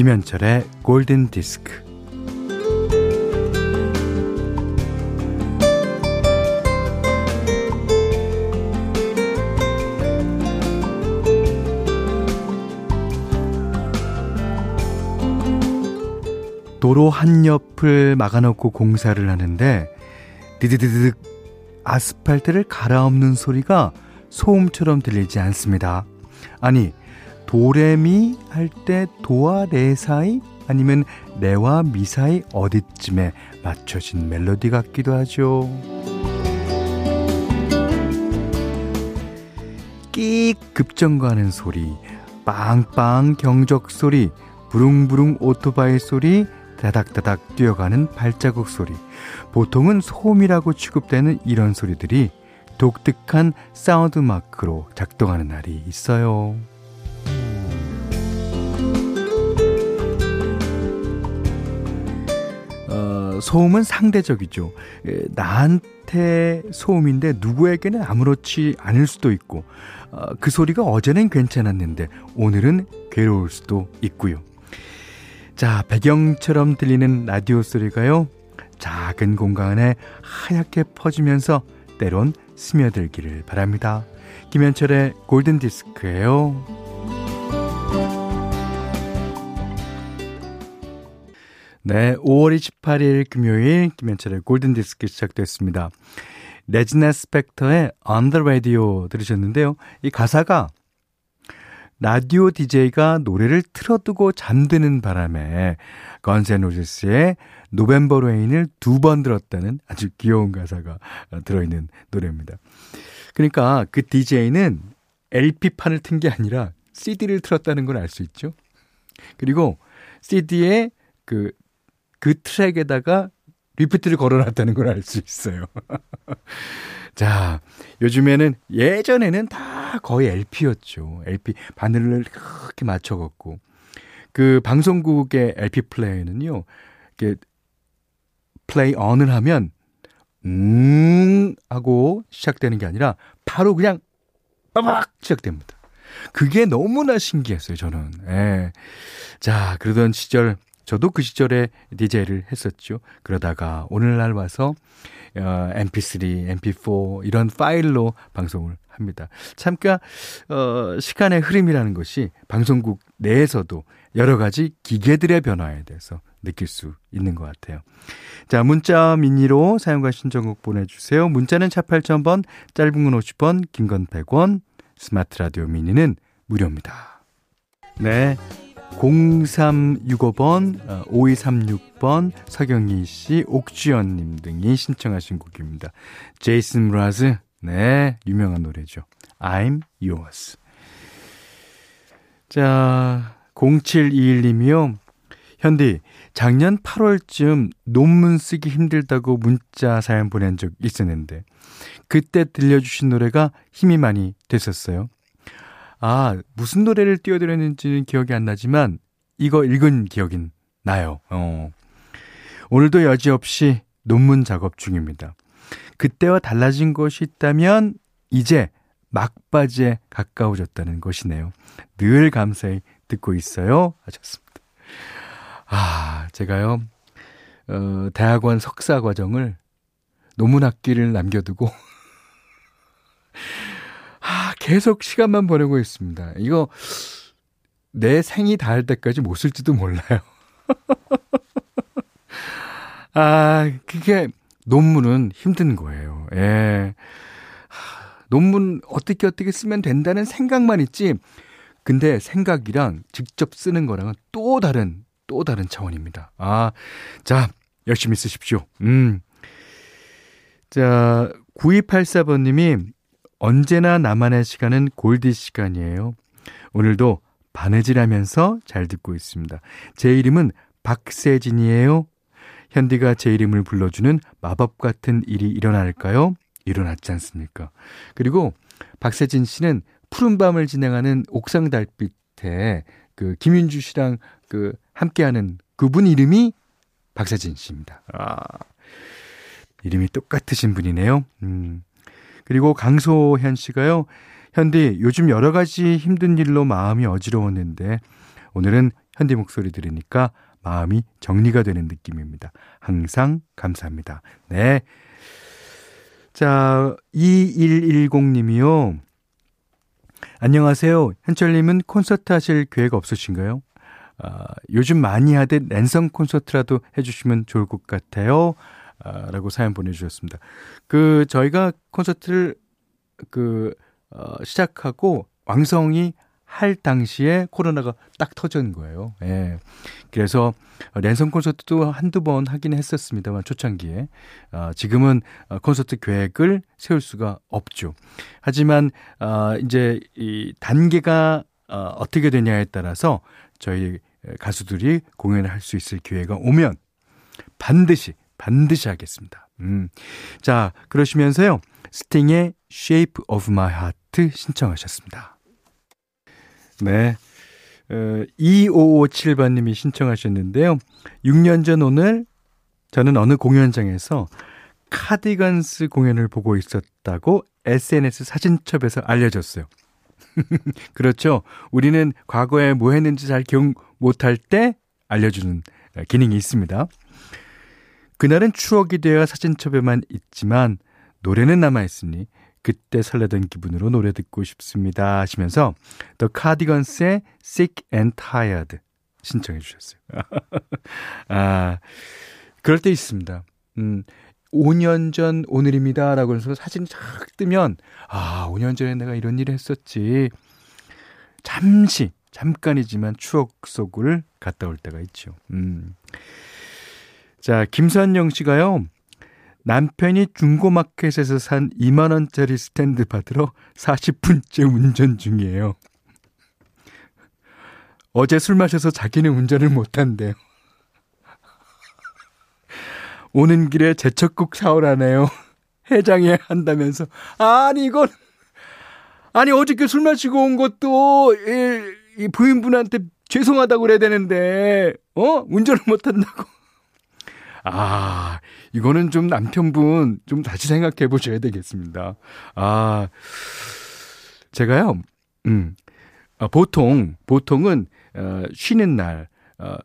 김현철의 골든 디스크. 도로 한 옆을 막아놓고 공사를 하는데 디디디득 아스팔트를 갈아엎는 소리가 소음처럼 들리지 않습니다. 아니 도레미 할 때 도와 레 사이 아니면 레와 미 사이 어디쯤에 맞춰진 멜로디 같기도 하죠. 끼익 급정거하는 소리, 빵빵 경적 소리, 부릉부릉 오토바이 소리, 다닥다닥 뛰어가는 발자국 소리. 보통은 소음이라고 취급되는 이런 소리들이 독특한 사운드 마크로 작동하는 날이 있어요. 소음은 상대적이죠. 에, 나한테 소음인데 누구에게는 아무렇지 않을 수도 있고, 어, 그 소리가 어제는 괜찮았는데 오늘은 괴로울 수도 있고요. 자, 배경처럼 들리는 라디오 소리가요. 작은 공간에 하얗게 퍼지면서 때론 스며들기를 바랍니다. 김현철의 골든 디스크예요. 네, 5월 28일 금요일 김현철의 골든 디스크 시작됐습니다. 레지나 스펙터의 On the Radio 들으셨는데요. 이 가사가 라디오 DJ가 노래를 틀어두고 잠드는 바람에 건센로지스의 노벤버 레인을 두 번 들었다는 아주 귀여운 가사가 들어있는 노래입니다. 그러니까 그 DJ는 LP판을 튼 게 아니라 CD를 틀었다는 걸 알 수 있죠. 그리고 CD에 그, 그 트랙에다가 repeat를 걸어놨다는 걸 알 수 있어요. 자, 요즘에는 예전에는 다 거의 LP였죠. LP 바늘을 그렇게 맞춰 갖고 그 방송국의 LP 플레이는요. 이게 플레이 언을 하면 음 하고 시작되는 게 아니라 바로 그냥 빠박 시작됩니다. 그게 너무나 신기했어요, 저는. 예. 자, 그러던 시절 저도 그 시절에 DJ를 했었죠. 그러다가 오늘날 와서 어, MP3, MP4 이런 파일로 방송을 합니다. 참, 그니까, 어, 시간의 흐름이라는 것이 방송국 내에서도 여러 가지 기계들의 변화에 대해서 느낄 수 있는 것 같아요. 자, 문자 미니로 사용과 신청곡 보내주세요. 문자는 차 8000번, 짧은 건 50원, 긴 건 100원, 스마트 라디오 미니는 무료입니다. 네. 0365번, 5236번, 어, 서경희 씨, 옥주연 님 등이 신청하신 곡입니다. 제이슨 브라즈, 네, 유명한 노래죠. I'm yours. 자, 0721님이요. 현디, 작년 8월쯤 논문 쓰기 힘들다고 문자 사연 보낸 적 있었는데, 그때 들려주신 노래가 힘이 많이 됐었어요. 아, 무슨 노래를 띄워드렸는지는 기억이 안 나지만, 이거 읽은 기억이 나요. 어. 오늘도 여지없이 논문 작업 중입니다. 그때와 달라진 것이 있다면, 이제 막바지에 가까워졌다는 것이네요. 늘 감사히 듣고 있어요. 하셨습니다. 아, 제가요, 어, 대학원 석사 과정을 논문 학기를 남겨두고, 아, 계속 시간만 보내고 있습니다. 이거 내 생이 닿을 때까지 못 쓸지도 몰라요. 아, 그게 논문은 힘든 거예요. 예. 논문 어떻게 어떻게 쓰면 된다는 생각만 있지. 근데 생각이랑 직접 쓰는 거랑은 또 다른 또 다른 차원입니다. 아, 자, 열심히 쓰십시오. 음. 자, 9284번님이 언제나 나만의 시간은 골디 시간이에요. 오늘도 바느질하면서 잘 듣고 있습니다. 제 이름은 박세진이에요. 현디가 제 이름을 불러주는 마법 같은 일이 일어날까요? 일어났지 않습니까? 그리고 박세진 씨는 푸른 밤을 진행하는 옥상 달빛에 그 김윤주 씨랑 그 함께하는 그분 이름이 박세진 씨입니다. 아, 이름이 똑같으신 분이네요. 음. 그리고 강소현 씨가요. 현디 요즘 여러 가지 힘든 일로 마음이 어지러웠는데 오늘은 현디 목소리 들으니까 마음이 정리가 되는 느낌입니다. 항상 감사합니다. 네. 자, 2110님이요. 안녕하세요. 현철님은 콘서트 하실 계획 없으신가요? 아, 요즘 많이 하듯 랜선 콘서트라도 해주시면 좋을 것 같아요. 아, 라고 사연 보내주셨습니다. 그, 저희가 콘서트를 그, 어, 시작하고 왕성이 할 당시에 코로나가 딱 터진 거예요. 예. 그래서 랜선 콘서트도 한두 번 하긴 했었습니다만 초창기에 어, 지금은 어, 콘서트 계획을 세울 수가 없죠. 하지만 어, 이제 이 단계가 어, 어떻게 되냐에 따라서 저희 가수들이 공연을 할 수 있을 기회가 오면 반드시 반드시 하겠습니다. 음. 자, 그러시면서요. 스팅의 Shape of My Heart 신청하셨습니다. 네. 어, 2557번님이 신청하셨는데요. 6년 전 오늘 저는 어느 공연장에서 카디건스 공연을 보고 있었다고 SNS 사진첩에서 알려줬어요. 그렇죠. 우리는 과거에 뭐 했는지 잘 기억 못할 때 알려주는 기능이 있습니다. 그날은 추억이 되어 사진첩에만 있지만 노래는 남아있으니 그때 설레던 기분으로 노래 듣고 싶습니다 하시면서 The Cardigans의 Sick and Tired 신청해 주셨어요. 아, 그럴 때 있습니다. 음, 5년 전 오늘입니다 라고 해서 사진이 쫙 뜨면 아, 5년 전에 내가 이런 일을 했었지. 잠시, 잠깐이지만 추억 속을 갔다 올 때가 있죠. 음. 자, 김선영 씨가요. 남편이 중고마켓에서 산 2만 원짜리 스탠드 받으러 40분째 운전 중이에요. 어제 술 마셔서 자기는 운전을 못 한대요. 오는 길에 제철국 사오라네요. 해장해 한다면서. 아니, 이건. 아니, 어저께 술 마시고 온 것도, 이, 이 부인분한테 죄송하다고 그래야 되는데, 어? 운전을 못 한다고. 아, 이거는 좀 남편분 좀 다시 생각해 보셔야 되겠습니다. 아, 제가요, 음, 아, 보통, 보통은, 어, 쉬는 날, 어,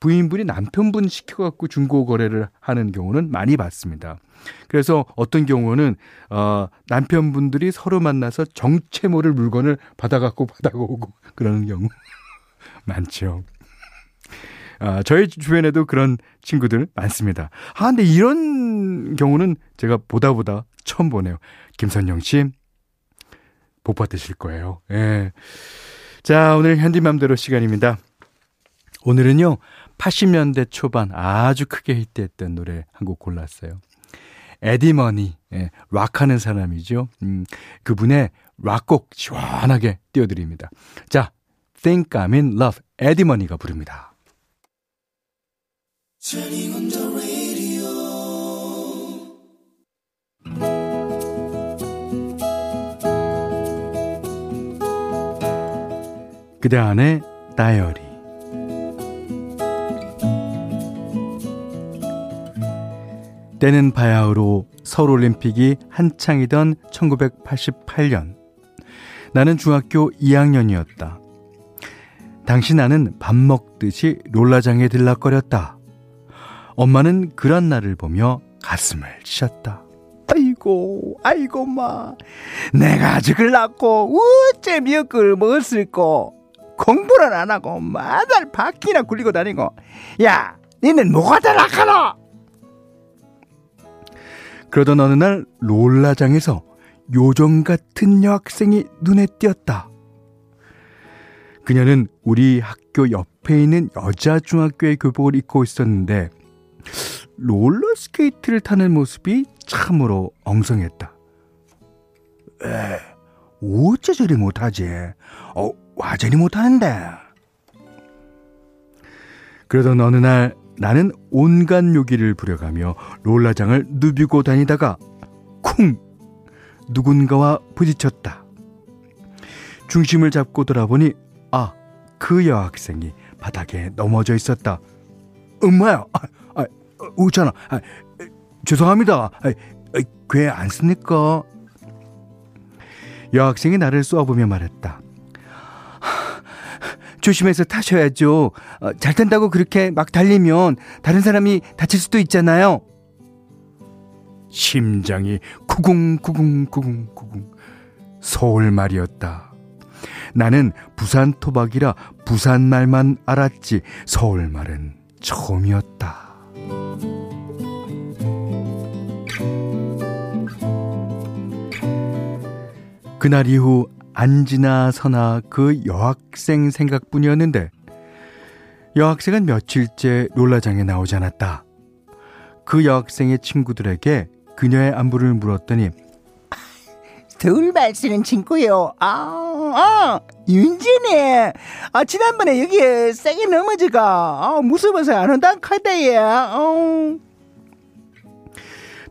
부인분이 남편분 시켜갖고 중고 거래를 하는 경우는 많이 봤습니다. 그래서 어떤 경우는, 어, 남편분들이 서로 만나서 정체 모를 물건을 받아갖고 받아오고 그러는 경우 많죠. 아, 저희 주변에도 그런 친구들 많습니다. 아, 근데 이런 경우는 제가 보다 보다 처음 보네요. 김선영 씨, 복 받으실 거예요. 예. 자, 오늘 현디맘대로 시간입니다. 오늘은요, 80년대 초반 아주 크게 히트했던 노래 한 곡 골랐어요. 에디머니, 예, 락하는 사람이죠. 음, 그분의 락곡 시원하게 띄워드립니다. 자, Think I'm in Love, 에디머니가 부릅니다. 그대 안의 다이어리 때는 바야흐로 서울올림픽이 한창이던 1988년 나는 중학교 2학년이었다. 당시 나는 밥 먹듯이 롤라장에 들락거렸다. 엄마는 그런 나를 보며 가슴을 치셨다. 아이고, 아이고, 마. 내가 아 저걸 낳고, 어째 미역국을 먹었을꼬. 공부를 안 하고, 만날 바퀴나 굴리고 다니고. 야, 니는 뭐가 될라카노? 그러던 어느 날 롤라장에서 요정 같은 여학생이 눈에 띄었다. 그녀는 우리 학교 옆에 있는 여자 중학교의 교복을 입고 있었는데 롤러스케이트를 타는 모습이 참으로 엉성했다. 에, 어째 저리 못하지? 어, 와저리 못하는데. 그러던 어느 날 나는 온갖 요기를 부려가며 롤라장을 누비고 다니다가 쿵! 누군가와 부딪혔다. 중심을 잡고 돌아보니 아, 그 여학생이 바닥에 넘어져 있었다. 엄마야, 아, 아, 우찬아, 아, 죄송합니다. 아, 괴안 씁니까? 여학생이 나를 쏘아보며 말했다. 조심해서 타셔야죠. 어, 잘 탄다고 그렇게 막 달리면 다른 사람이 다칠 수도 있잖아요. 심장이 구궁구궁구궁구궁 서울 말이었다. 나는 부산 토박이라 부산 말만 알았지 서울 말은 처음이었다. 그날 이후 안지나 서나 그 여학생 생각뿐이었는데 여학생은 며칠째 롤라장에 나오지 않았다. 그 여학생의 친구들에게 그녀의 안부를 물었더니 서울 쓰는 친구요. 아, 아, 윤진이. 아, 지난번에 여기 세게 넘어지가. 아, 무서워서 안 온다 카대에. 어.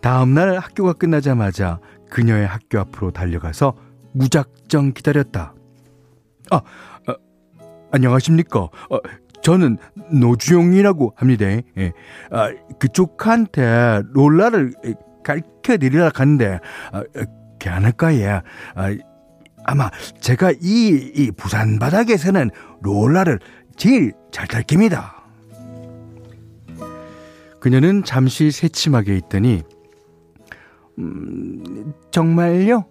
다음날 학교가 끝나자마자 그녀의 학교 앞으로 달려가서 무작정 기다렸다. 아, 아 안녕하십니까. 아, 저는 노주용이라고 합니다. 예. 아, 그쪽한테 롤라를 가르쳐 드리러 갔는데, 아, 괜찮을까, 예. 아, 아마 제가 이, 이 부산 바닥에서는 롤라를 제일 잘 탈 겁니다. 그녀는 잠시 새침하게 있더니, 음, 정말요?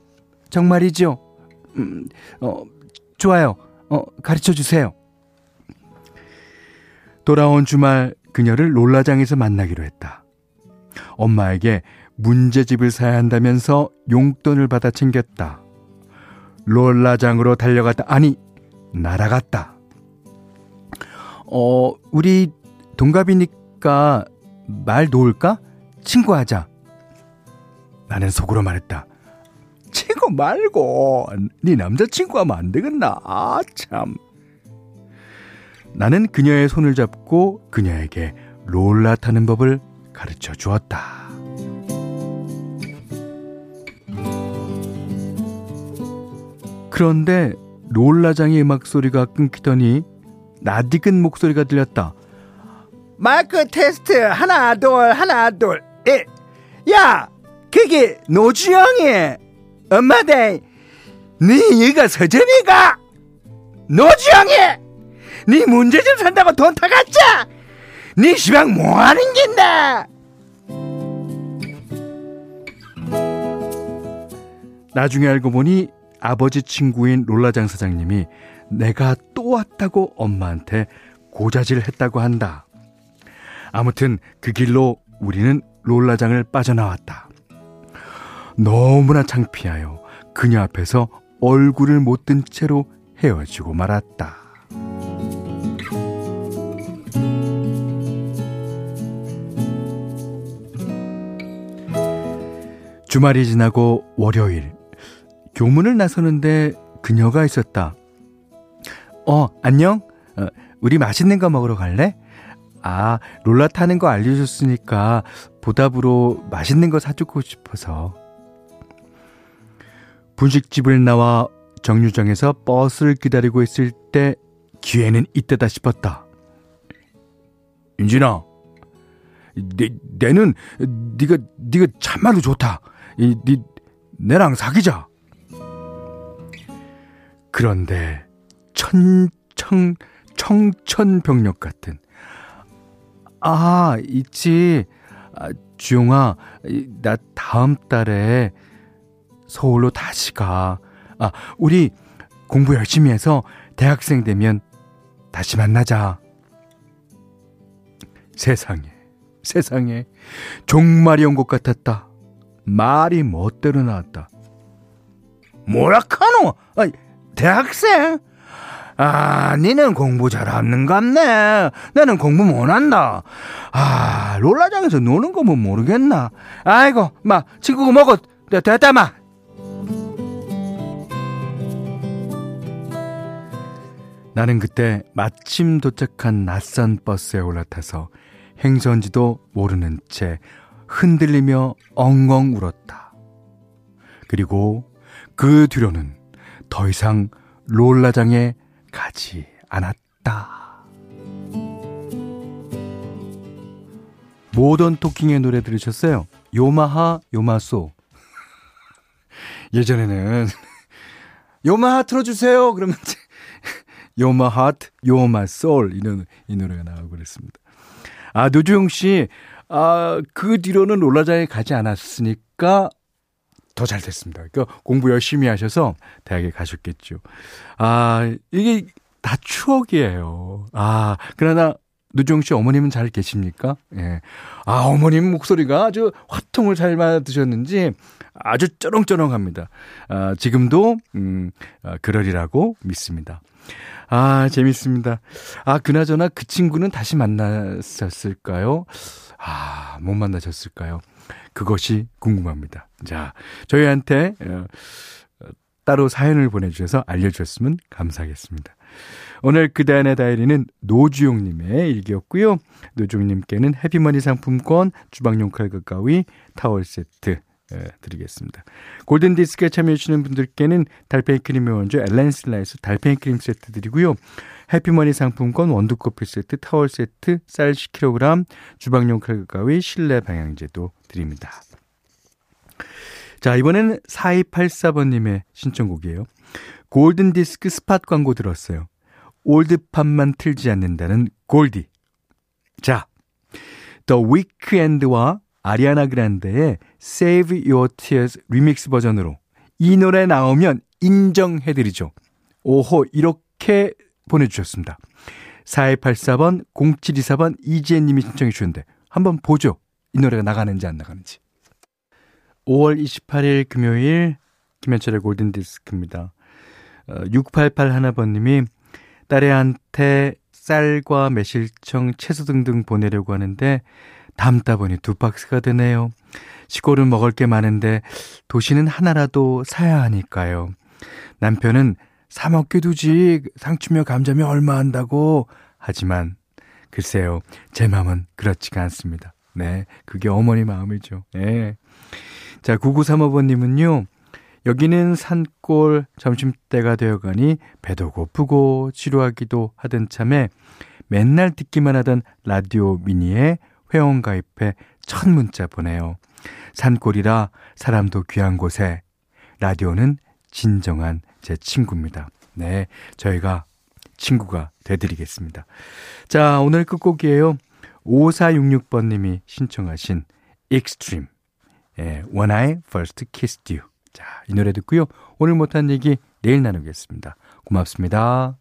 정말이죠? 음, 어, 좋아요. 어, 가르쳐 주세요. 돌아온 주말 그녀를 롤라장에서 만나기로 했다. 엄마에게 문제집을 사야 한다면서 용돈을 받아 챙겼다. 롤라장으로 달려갔다. 아니, 날아갔다. 어, 우리 동갑이니까 말 놓을까? 친구하자. 나는 속으로 말했다. 친구 말고 네 남자친구 하면 안 되겠나? 아 참. 나는 그녀의 손을 잡고 그녀에게 롤라 타는 법을 가르쳐 주었다. 그런데 롤라장의 음악 소리가 끊기더니 나디근 목소리가 들렸다. 마이크 테스트 하나 둘 하나 둘 예. 야 그게 노주영이 엄마대 네 얘가 서점이가 노주영이 네 문제점 산다고 돈 타갔자 네 시방 뭐하는 겐다 나중에 알고 보니 아버지 친구인 롤라장 사장님이 내가 또 왔다고 엄마한테 고자질 했다고 한다. 아무튼 그 길로 우리는 롤라장을 빠져나왔다. 너무나 창피하여 그녀 앞에서 얼굴을 못 든 채로 헤어지고 말았다. 주말이 지나고 월요일 교문을 나서는데 그녀가 있었다. 어, 안녕? 어, 우리 맛있는 거 먹으러 갈래? 아, 롤라 타는 거 알려줬으니까 보답으로 맛있는 거 사주고 싶어서. 분식집을 나와 정류장에서 버스를 기다리고 있을 때 기회는 이때다 싶었다. 윤진아, 내, 내는 네가 네가 참말로 좋다. 이, 네, 내랑 사귀자. 그런데 천청 청천벽력 같은 아 있지 아, 주용아 나 다음 달에 서울로 다시 가. 아, 우리 공부 열심히 해서 대학생 되면 다시 만나자. 세상에, 세상에, 종말이 온 것 같았다. 말이 멋대로 나왔다. 뭐라 카노? 아, 대학생? 아, 니는 공부 잘하는갑네. 나는 공부 못한다. 아, 롤라장에서 노는 거면 모르겠나. 아이고, 마, 친구가 먹어. 됐다, 마. 나는 그때 마침 도착한 낯선 버스에 올라타서 행선지도 모르는 채 흔들리며 엉엉 울었다. 그리고 그 뒤로는 더 이상 롤라장에 가지 않았다. 모던 토킹의 노래 들으셨어요? 요마하 요마소. 예전에는 요마하 틀어주세요. 그러면 You're my heart, you're my soul. 이, 노, 이 노래가 나오고 그랬습니다. 아, 노주영 씨, 아, 그 뒤로는 롤라장에 가지 않았으니까 더 잘 됐습니다. 그러니까 공부 열심히 하셔서 대학에 가셨겠죠. 아, 이게 다 추억이에요. 아, 그러나 노주영 씨 어머님은 잘 계십니까? 예. 아, 어머님 목소리가 아주 화통을 삶아 드셨는지 아주 쩌렁쩌렁합니다. 아, 지금도, 음, 아, 그러리라고 믿습니다. 아, 재밌습니다. 아, 그나저나 그 친구는 다시 만났었을까요? 아, 못 만나셨을까요? 그것이 궁금합니다. 자, 저희한테 어, 따로 사연을 보내주셔서 알려주셨으면 감사하겠습니다. 오늘 그대안의 다이리는 노주용님의 일기였고요. 노주용님께는 해피머니 상품권, 주방용 칼과 가위, 타월 세트 예, 드리겠습니다. 골든디스크에 참여해주시는 분들께는 달팽이 크림의 원조 엘렌실라에서 달팽이 크림 세트 드리고요. 해피머니 상품권, 원두 커피 세트, 타월 세트, 쌀 10kg, 주방용 칼과 가위, 실내 방향제도 드립니다. 자, 이번에는 4284번님의 신청곡이에요. 골든 디스크 spot 광고 들었어요. old pop만 틀지 않는다는 골디. 자, 더 위크엔드와 아리아나 그란데의 Save Your Tears 리믹스 버전으로 이 노래 나오면 인정해드리죠. 오호, 이렇게 보내주셨습니다. 4284번, 0724번 이지혜님이 신청해 주셨는데 한번 보죠. 이 노래가 나가는지 안 나가는지. 5월 28일 금요일 김현철의 골든디스크입니다. 688 어, 딸애한테 쌀과 매실청, 채소 등등 보내려고 하는데 담다 보니 두 박스가 되네요. 시골은 먹을 게 많은데 도시는 하나라도 사야 하니까요. 남편은 사 먹게 두지 상추며 감자며 얼마 한다고 하지만 글쎄요 제 마음은 그렇지가 않습니다. 네 그게 어머니 마음이죠. 네. 자 9935번님은요 여기는 산골 점심때가 되어가니 배도 고프고 지루하기도 하던 참에 맨날 듣기만 하던 라디오 미니에 회원 가입해 첫 문자 보내요. 산골이라 사람도 귀한 곳에 라디오는 진정한 제 친구입니다. 네, 저희가 친구가 되드리겠습니다. 자, 오늘 끝곡이에요. 5466번님이 신청하신 Extreme. 예, I First Kissed You. 자, 이 노래 듣고요. 오늘 못한 얘기 내일 나누겠습니다. 고맙습니다.